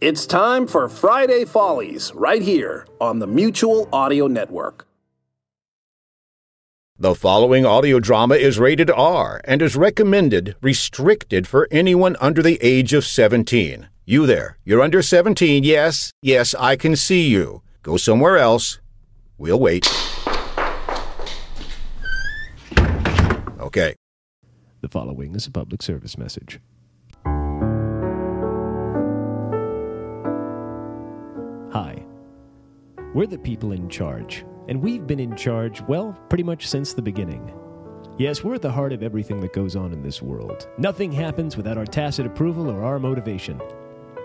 It's time for Friday Follies right here on the Mutual Audio Network. The following audio drama is rated R and is recommended restricted for anyone under the age of 17. You there, you're under 17, yes, yes, I can see you. Go somewhere else. We'll wait. Okay. The following is a public service message. We're the people in charge, and we've been in charge, well, pretty much since the beginning. Yes, we're at the heart of everything that goes on in this world. Nothing happens without our tacit approval or our motivation.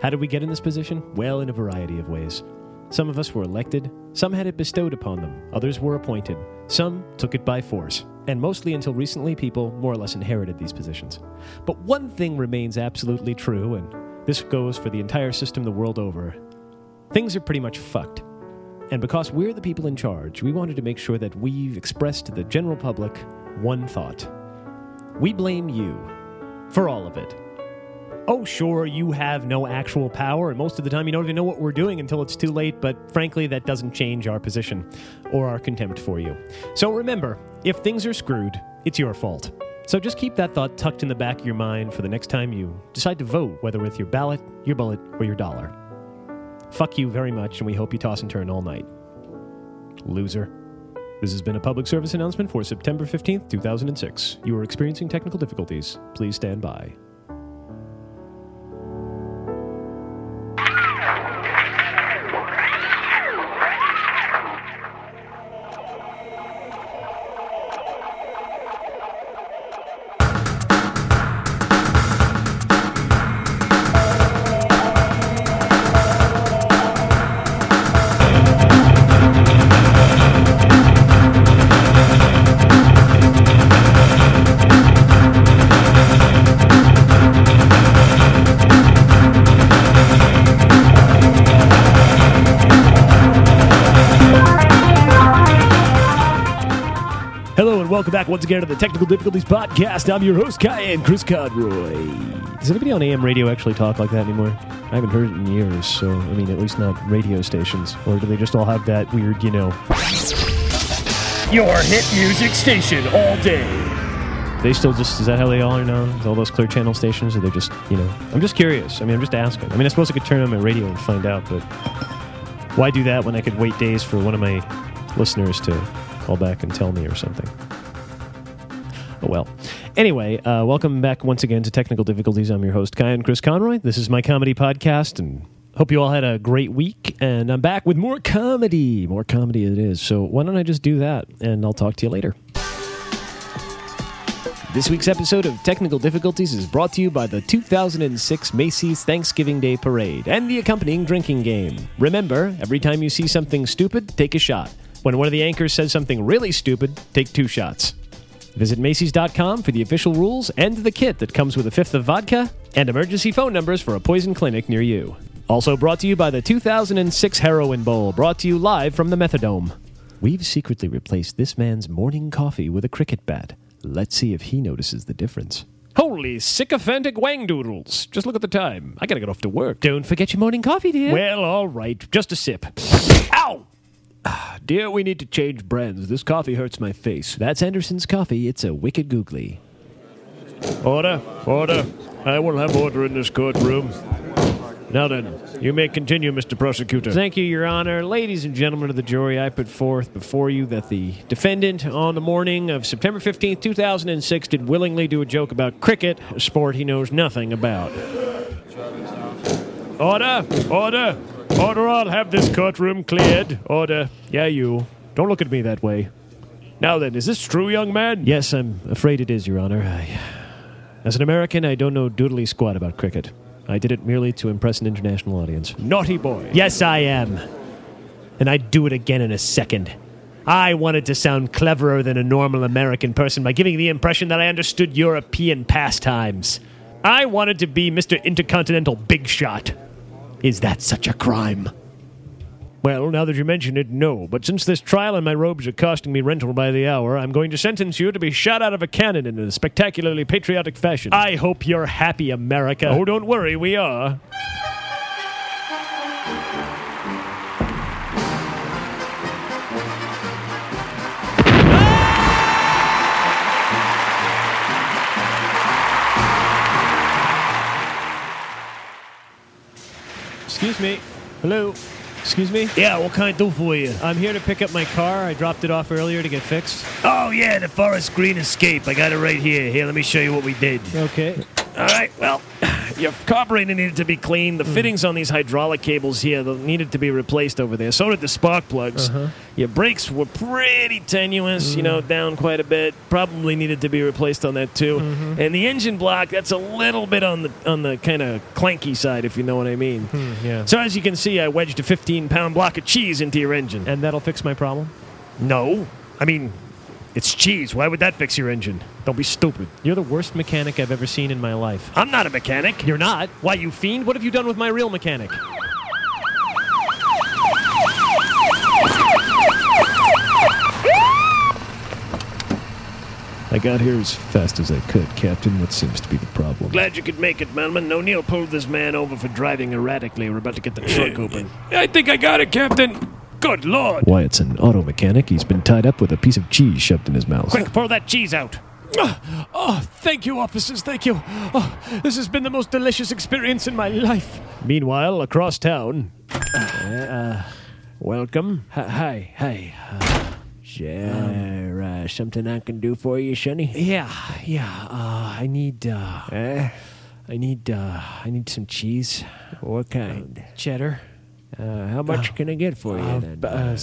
How did we get in this position? Well, in a variety of ways. Some of us were elected, some had it bestowed upon them, others were appointed, some took it by force, and mostly until recently, people more or less inherited these positions. But one thing remains absolutely true, and this goes for the entire system the world over things are pretty much fucked. And because we're the people in charge, we wanted to make sure that we've expressed to the general public one thought. We blame you for all of it. Oh, sure, you have no actual power, and most of the time you don't even know what we're doing until it's too late, but frankly, that doesn't change our position or our contempt for you. So remember, if things are screwed, it's your fault. So just keep that thought tucked in the back of your mind for the next time you decide to vote, whether with your ballot, your bullet, or your dollar. Fuck you very much, and we hope you toss and turn all night. Loser. This has been a public service announcement for September 15th, 2006. You are experiencing technical difficulties. Please stand by. Welcome back once again to the Technical Difficulties Podcast. I'm your host, Cayenne Chris Conroy. Does anybody on AM radio actually talk like that anymore? I haven't heard it in years, so I mean, at least not radio stations. Or do they just all have that weird, you know? Your hit music station all day. They still just, is that how they all are now? Is all those clear channel stations? Or they just, you know? I'm just curious. I mean, I'm just asking. I mean, I suppose I could turn on my radio and find out, but why do that when I could wait days for one of my listeners to call back and tell me or something? Oh well. Anyway, uh, welcome back once again to Technical Difficulties. I'm your host, Cayenne Chris Conroy. This is my comedy podcast, and hope you all had a great week. And I'm back with more comedy. More comedy it is. So why don't I just do that, and I'll talk to you later. This week's episode of Technical Difficulties is brought to you by the 2006 Macy's Thanksgiving Day Parade and the accompanying drinking game. Remember, every time you see something stupid, take a shot. When one of the anchors says something really stupid, take two shots. Visit Macy's.com for the official rules and the kit that comes with a fifth of vodka and emergency phone numbers for a poison clinic near you. Also brought to you by the 2006 Heroin Bowl, brought to you live from the Methadome. We've secretly replaced this man's morning coffee with a cricket bat. Let's see if he notices the difference. Holy sycophantic wangdoodles. Just look at the time. I gotta get off to work. Don't forget your morning coffee, dear. Well, all right. Just a sip. Ow! Ah, Dear, we need to change brands. This coffee hurts my face. That's Anderson's coffee. It's a wicked googly. Order, order. I will have order in this courtroom. Now then, you may continue, Mr. Prosecutor. Thank you, Your Honor. Ladies and gentlemen of the jury, I put forth before you that the defendant on the morning of September 15, 2006, did willingly do a joke about cricket, a sport he knows nothing about. Order, order, order, I'll have this courtroom cleared. Order. Yeah, you. Don't look at me that way. Now then, is this true, young man? Yes, I'm afraid it is, Your Honor. I, as an American, I don't know doodly squat about cricket. I did it merely to impress an international audience. Naughty boy. Yes, I am. And I'd do it again in a second. I wanted to sound cleverer than a normal American person by giving the impression that I understood European pastimes. I wanted to be Mr. Intercontinental Big Shot. Is that such a crime? Well, now that you mention it, no. But since this trial and my robes are costing me rental by the hour, I'm going to sentence you to be shot out of a cannon in a spectacularly patriotic fashion. I hope you're happy, America. Oh, don't worry, we are. Excuse me. Hello. Excuse me? Yeah, what can I do for you? I'm here to pick up my car. I dropped it off earlier to get fixed. Oh, yeah, the Forest Green Escape. I got it right here. Here, let me show you what we did. Okay. All right, well, your carburetor needed to be cleaned. The Hmm. fittings on these hydraulic cables here they needed to be replaced over there. So did the spark plugs. Uh-huh. Your brakes were pretty tenuous, you know, down quite a bit. Probably needed to be replaced on that too. Mm-hmm. And the engine block, that's a little bit on the on the kind of clanky side, if you know what I mean. Hmm, yeah. So as you can see, I wedged a 15 pound block of cheese into your engine. And that'll fix my problem? No, I mean, it's cheese. Why would that fix your engine? Don't be stupid. You're the worst mechanic I've ever seen in my life. I'm not a mechanic. You're not? Why, you fiend? What have you done with my real mechanic? I got here as fast as I could, Captain. What seems to be the problem? Glad you could make it, Melman. O'Neill pulled this man over for driving erratically. We're about to get the trunk open. I think I got it, Captain. Good Lord. Why, it's an auto mechanic. He's been tied up with a piece of cheese shoved in his mouth. Quick, pour that cheese out. Oh, thank you, officers. Thank you. Oh, this has been the most delicious experience in my life. Meanwhile, across town. Uh, uh, welcome. Hi, hi. Uh, Sure, uh, something I can do for you, Sonny? yeah, yeah. Uh, I need. Uh, Eh? I need. Uh, I need some cheese. What kind? Cheddar. Uh, how much can I get for you, Uh, then? uh,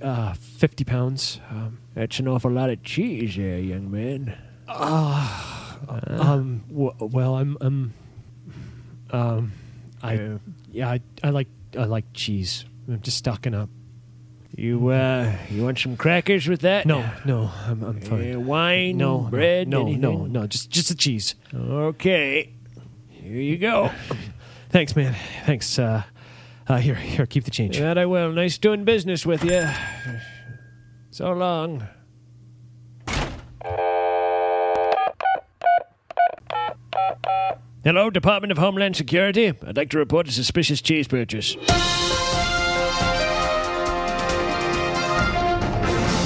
uh, fifty pounds. Um, That's an awful lot of cheese there, young man. um. W- well, I'm. Um. Um. I. Uh, Yeah. I. I like. I like cheese. I'm just stocking up. You, uh, you want some crackers with that? No, no, I'm, I'm Uh, fine. wine, no, bread, no, anything? no, no, just just the cheese. Okay. Here you go. Thanks, man. Thanks. Uh, uh, here, here, keep the change. That I will. Nice doing business with you. So long. Hello, Department of Homeland Security. I'd like to report a suspicious cheese purchase.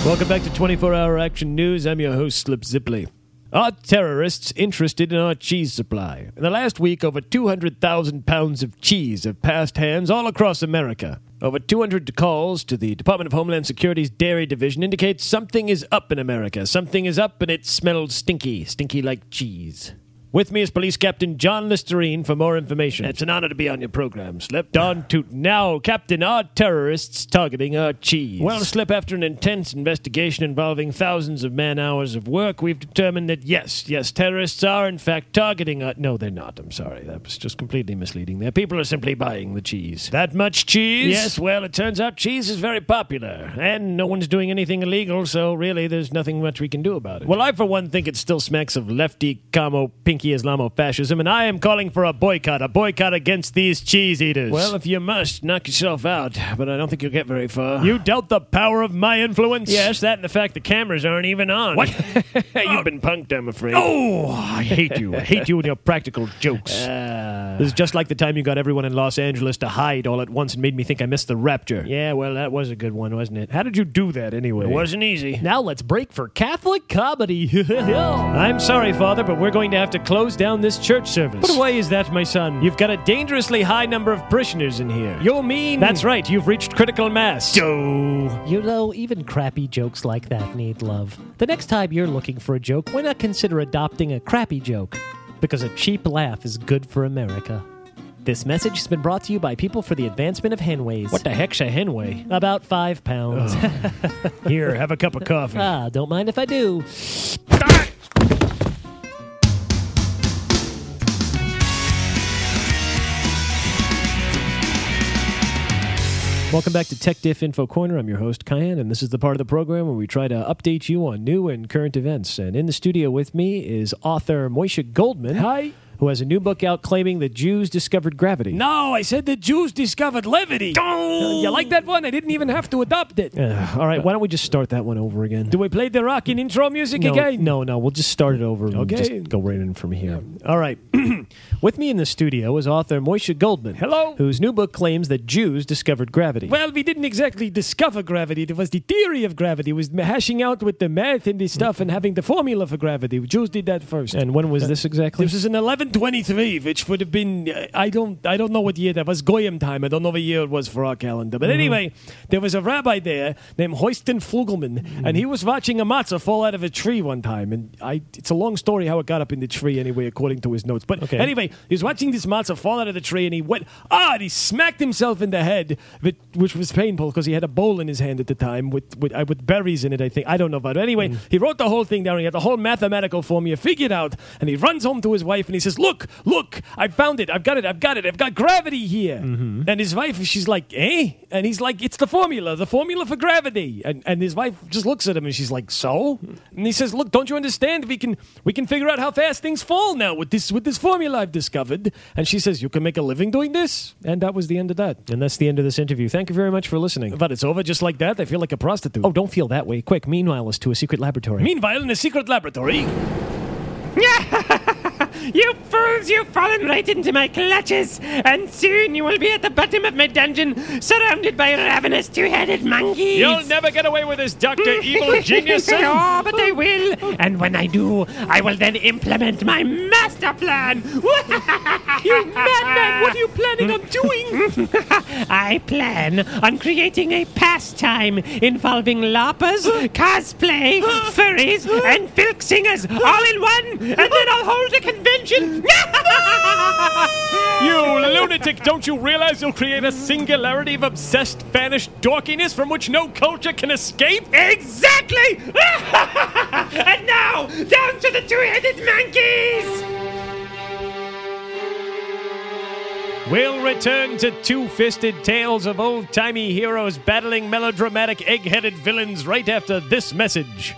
Welcome back to 24 Hour Action News. I'm your host, Slip Zipley. Are terrorists interested in our cheese supply? In the last week, over 200,000 pounds of cheese have passed hands all across America. Over 200 calls to the Department of Homeland Security's Dairy Division indicate something is up in America. Something is up and it smells stinky, stinky like cheese. With me is Police Captain John Listerine for more information. It's an honor to be on your program, Slip. Don Toot. Now, Captain, are terrorists targeting our cheese? Well, Slip, after an intense investigation involving thousands of man hours of work, we've determined that yes, yes, terrorists are in fact targeting us. No, they're not. I'm sorry. That was just completely misleading there. People are simply buying the cheese. that much cheese? Yes, well, it turns out cheese is very popular, and no one's doing anything illegal, so really there's nothing much we can do about it. Well, I, for one, think it still smacks of lefty, camo, pinky Islamo fascism, and I am calling for a boycott, a boycott against these cheese eaters. well, if you must, knock yourself out, but I don't think you'll get very far. you doubt the power of my influence? Yes, that and the fact the cameras aren't even on. What? You've been punked, I'm afraid. Oh, I hate you. I hate you and your practical jokes. Uh, this is just like the time you got everyone in Los Angeles to hide all at once and made me think I missed the rapture. yeah, well, that was a good one, wasn't it? How did you do that anyway? It wasn't easy. Now let's break for Catholic comedy. I'm sorry, Father, but we're going to have to close down this church service. But why is that, my son? You've got a dangerously high number of parishioners in here. You mean? That's right, you've reached critical mass. Yo. You know, even crappy jokes like that need love. The next time you're looking for a joke, why not consider adopting a crappy joke? Because a cheap laugh is good for America. This message has been brought to you by People for the Advancement of Henways. What the heck's a henway? About five pounds. Here, have a cup of coffee. ah, don't mind if I do. Welcome back to Tech Diff Info Corner. I'm your host, Cayenne, and this is the part of the program where we try to update you on new and current events. And in the studio with me is author Moishe Goldman. Hi. Who has a new book out claiming that Jews discovered gravity. No, I said the Jews discovered levity. Uh, you like that one? I didn't even have to adopt it. Uh, all right, why don't we just start that one over again? Do we play the rockin' intro music no, again? No, no, we'll just start it over and Okay. just go right in from here. All right. With me in the studio is author Moishe Goldman. Hello. Whose new book claims that Jews discovered gravity. Well, we didn't exactly discover gravity. It was the theory of gravity. It was hashing out with the math and the stuff and having the formula for gravity. Jews did that first. and when was this exactly? This is in 1123, which would have been uh, I don't I don't know what year that was Goyim time. I don't know what year it was for our calendar. But anyway, there was a rabbi there named Hoiston Flugelman, and he was watching a matzah fall out of a tree one time. And I it's a long story how it got up in the tree anyway, according to his notes. But Okay. anyway, he was watching this matzah fall out of the tree, and he went ah, and he smacked himself in the head, which, was painful because he had a bowl in his hand at the time with with, uh, with berries in it. I think I don't know about it. Anyway, he wrote the whole thing down. He had the whole mathematical formula figured out, and he runs home to his wife and he says, "Look, look, I found it. I've got it. I've got it. I've got gravity here." And his wife, she's like, "Eh?" And he's like, "It's the formula, the formula for gravity." And and his wife just looks at him and she's like, "So?" And he says, "Look, don't you understand? We can we can figure out how fast things fall now with this with this formula I've discovered." And she says, "You can make a living doing this." And that was the end of that. and that's the end of this interview. Thank you very much for listening. But it's over just like that. I feel like a prostitute. Oh, don't feel that way. Quick, meanwhile, us to a secret laboratory. Meanwhile, in a secret laboratory. You fools, you've fallen right into my clutches, and soon you will be at the bottom of my dungeon, surrounded by ravenous two-headed monkeys. You'll never get away with this, Doctor Evil Genius. son. oh, but I will, and when I do, I will then implement my master plan. you madman! What are you planning on doing? I plan on creating a pastime involving LARPers, cosplay, furries, and filk singers all in one, and then I'll hold a convention. You lunatic, don't you realize you'll create a singularity of obsessed, vanished dorkiness from which no culture can escape? Exactly! and now, down to the two-headed monkeys! We'll return to two fisted tales of old timey heroes battling melodramatic, egg headed villains right after this message.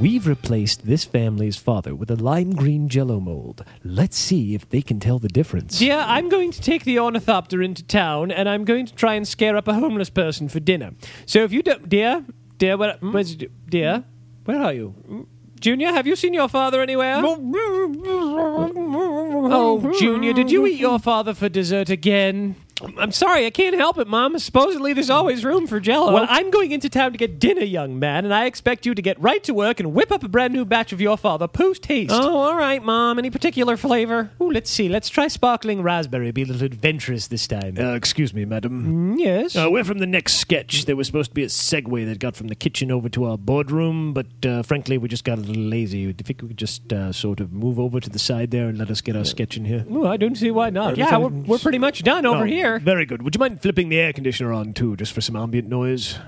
We've replaced this family's father with a lime green jello mold. Let's see if they can tell the difference. Dear, I'm going to take the ornithopter into town, and I'm going to try and scare up a homeless person for dinner. So if you don't, dear, dear, where, where's dear? Where are you, Junior? Have you seen your father anywhere? Oh, Junior, did you eat your father for dessert again? I'm sorry, I can't help it, Mom. Supposedly there's always room for jello. Well, I'm going into town to get dinner, young man, and I expect you to get right to work and whip up a brand new batch of your father post haste. Oh, all right, Mom. Any particular flavor? Ooh, let's see. Let's try sparkling raspberry. Be a little adventurous this time. Uh, excuse me, madam. Mm, yes. Uh, we're from the next sketch. There was supposed to be a segue that got from the kitchen over to our boardroom, but uh, frankly, we just got a little lazy. Do you think we could just uh, sort of move over to the side there and let us get our sketch in here? Ooh, I don't see why not. Yeah, we're, we're pretty much done over Oh, here. Very good. Would you mind flipping the air conditioner on, too, just for some ambient noise?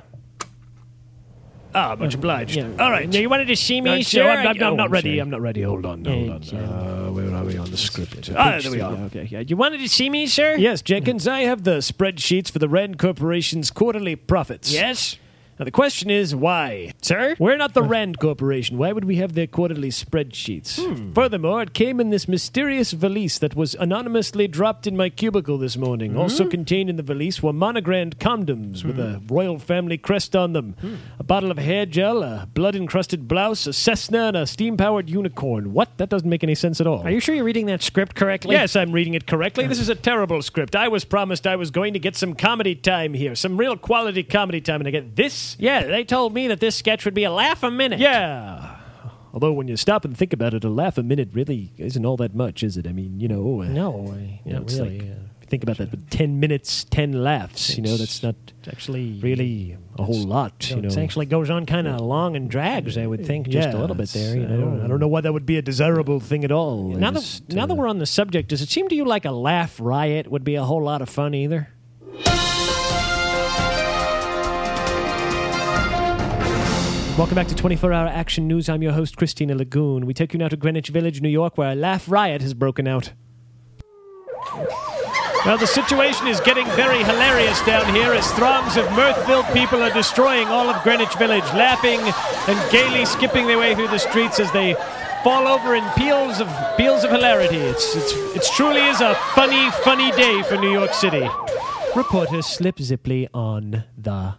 Ah, much obliged. yeah. All right. Now, you wanted to see me, Uh, sir? so I'm, I'm- I'm Oh, not ready. sorry. I'm not ready. Hold on. Hold on. Yeah, Uh, where are we on the script? Ah, there we are. Okay, yeah. You wanted to see me, sir? Yes, Jenkins, I have the spreadsheets for the Rand Corporation's quarterly profits. Yes? Now, the question is why? Sir? We're not the Rand Corporation. Why would we have their quarterly spreadsheets? Hmm. Furthermore, it came in this mysterious valise that was anonymously dropped in my cubicle this morning. Hmm? Also contained in the valise were monogrammed condoms with a royal family crest on them, Hmm. a bottle of hair gel, a blood encrusted blouse, a Cessna, and a steam powered unicorn. What? That doesn't make any sense at all. Are you sure you're reading that script correctly? Yes, I'm reading it correctly. This is a terrible script. I was promised I was going to get some comedy time here, some real quality comedy time, and I get this? Yeah, they told me that this sketch would be a laugh a minute. Yeah. Although when you stop and think about it, a laugh a minute really isn't all that much, is it? I mean, you know, uh, No, I, you know, it's really. like yeah. if you think about that, but ten minutes, ten laughs. You know, that's not actually really a whole lot. You know, It actually goes on kind of long and drags. I would think just a little bit there. You know, I don't, I don't know why that would be a desirable thing at all. Now that just, now that uh, we're on the subject, does it seem to you like a laugh riot would be a whole lot of fun either? Welcome back to 24 Hour Action News. I'm your host, Christina Lagoon. We take you now to Greenwich Village, New York, where a laugh riot has broken out. Well, the situation is getting very hilarious down here as throngs of mirth-filled people are destroying all of Greenwich Village, laughing and gaily skipping their way through the streets as they fall over in peals of peals of hilarity. It's it's it truly is a funny, funny day for New York City. Reporter Slip Zipley on the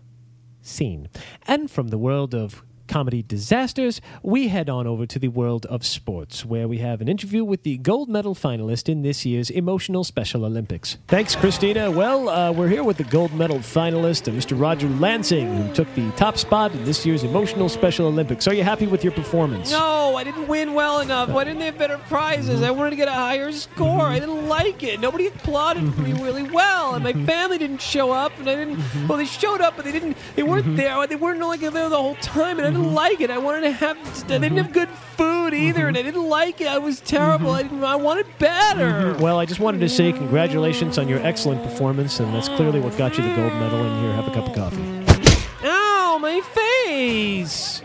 scene. And from the world of comedy disasters, we head on over to the world of sports, where we have an interview with the gold medal finalist in this year's Emotional Special Olympics. Thanks, Christina. Well, uh, we're here with the gold medal finalist, uh, Mr. Roger Lansing, who took the top spot in this year's Emotional Special Olympics. Are you happy with your performance? No, I didn't win well enough. Why didn't they have better prizes? I wanted to get a higher score. I didn't like it. Nobody applauded for me really well, and my family didn't show up. And I didn't. Well, they showed up, but they didn't. They weren't there. They weren't like there the whole time, and I didn't mm-hmm. like it. I wanted to have. I didn't mm-hmm. have good food either, and I mm-hmm. didn't like it. I was terrible. I didn't. I wanted better. Well, I just wanted to say congratulations on your excellent performance, and that's clearly what got you the gold medal. And here, have a cup of coffee. Ow, my face.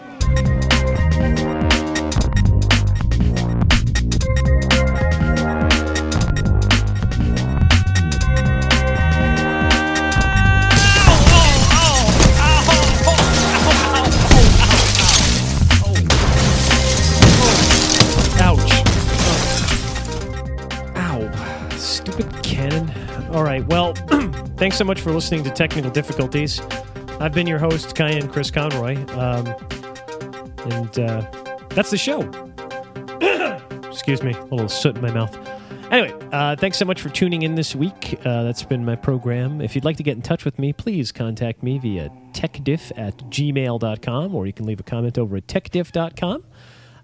All right, well, thanks so much for listening to Technical Difficulties. I've been your host, Cayenne Chris Conroy. Um, and uh, that's the show. Excuse me, a little soot in my mouth. Anyway, uh, thanks so much for tuning in this week. Uh, that's been my program. If you'd like to get in touch with me, please contact me via techdiff at gmail.com or you can leave a comment over at techdiff.com.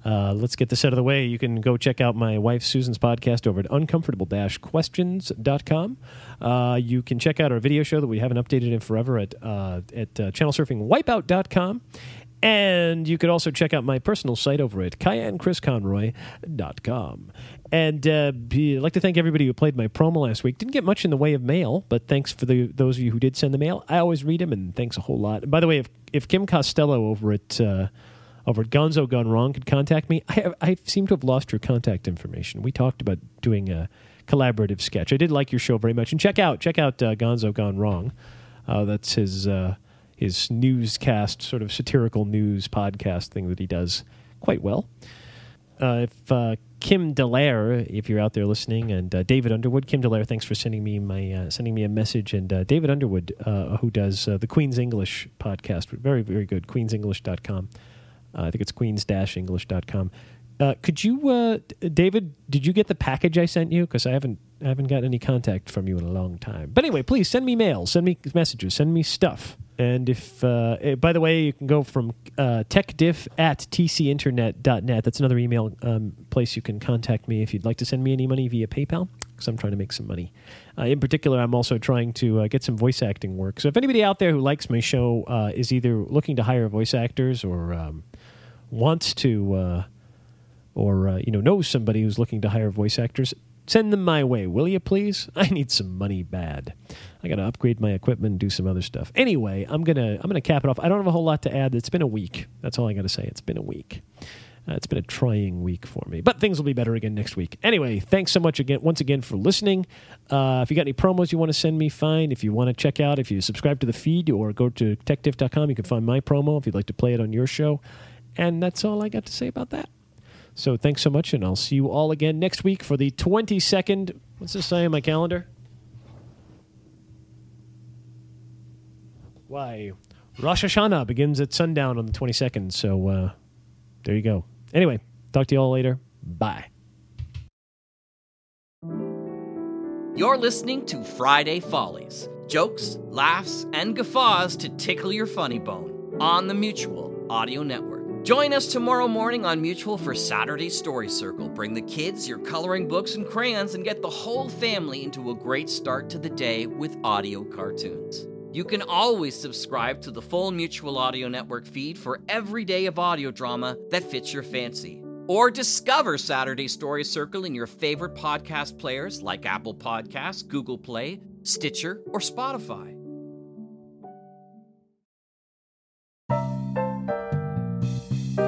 Uh, let's get this out of the way. You can go check out my wife Susan's podcast over at uncomfortable-questions.com. Uh, you can check out our video show that we haven't updated in forever at, uh, at uh, channelsurfingwipeout.com. And you could also check out my personal site over at CayenneChrisConroy.com. And uh, I'd like to thank everybody who played my promo last week. Didn't get much in the way of mail, but thanks for the those of you who did send the mail. I always read them, and thanks a whole lot. By the way, if if Kim Costello over at uh, over at Gonzo Gone Wrong could contact me, I, have, I seem to have lost your contact information. We talked about doing a collaborative sketch. I did like your show very much, and check out check out uh, Gonzo Gone Wrong. Uh, that's his uh, his newscast, sort of satirical news podcast thing that he does quite well. Uh, if uh, Kim Delaire, if you're out there listening, and uh, David Underwood, Kim Delaire, thanks for sending me my uh, sending me a message. And uh, David Underwood, uh, who does the Queen's English podcast, very very good, queensenglish.com. Uh, I think it's queens-english.com. Uh, could you, uh, David? Did you get the package I sent you? Because I haven't, I haven't gotten any contact from you in a long time. But anyway, please send me mail, send me messages, send me stuff. And if, uh, eh, by the way, you can go from uh, techdiff at tcinternet.net. That's another email um, place you can contact me if you'd like to send me any money via PayPal, because I'm trying to make some money. Uh, in particular, I'm also trying to uh, get some voice acting work. So if anybody out there who likes my show uh, is either looking to hire voice actors or um, wants to, uh, or uh, you know knows somebody who's looking to hire voice actors, send them my way, will you please? I need some money bad. I got to upgrade my equipment and do some other stuff. Anyway, I'm gonna I'm gonna cap it off. I don't have a whole lot to add. It's been a week. That's all I got to say. It's been a week. Uh, it's been a trying week for me, but things will be better again next week. Anyway, thanks so much again, once again, for listening. Uh, if you got any promos you want to send me, fine. If you want to check out, if you subscribe to the feed or go to techdiff.com, you can find my promo if you'd like to play it on your show. And that's all I got to say about that. So thanks so much, and I'll see you all again next week for the 22nd. What's this say on my calendar? Why, Rosh Hashanah begins at sundown on the 22nd. So uh, there you go. Anyway, talk to you all later. Bye. You're listening to Friday Follies jokes, laughs, and guffaws to tickle your funny bone on the Mutual Audio Network. Join us tomorrow morning on Mutual for Saturday Story Circle. Bring the kids, your coloring books, and crayons, and get the whole family into a great start to the day with audio cartoons. You can always subscribe to the full Mutual Audio Network feed for every day of audio drama that fits your fancy. Or discover Saturday Story Circle in your favorite podcast players like Apple Podcasts, Google Play, Stitcher, or Spotify.